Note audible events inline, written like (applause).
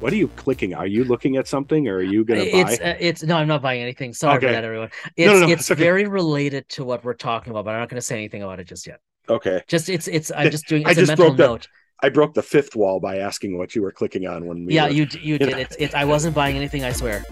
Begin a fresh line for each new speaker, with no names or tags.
What are you clicking? Are you looking at something, or are you gonna
it's
buy?
uh, it's no, I'm not buying anything. Sorry
Okay.
for that, everyone. It's
No, no, no,
it's
okay.
very related to what we're talking about, but I'm not going to say anything about it just yet.
Okay,
Just it's it's I'm just doing
I
just a mental
broke the-
note.
I broke the fifth wall by asking what you were clicking on when we.
Yeah,
were-
you you (laughs)
you
did. It's it's I wasn't buying anything. I swear.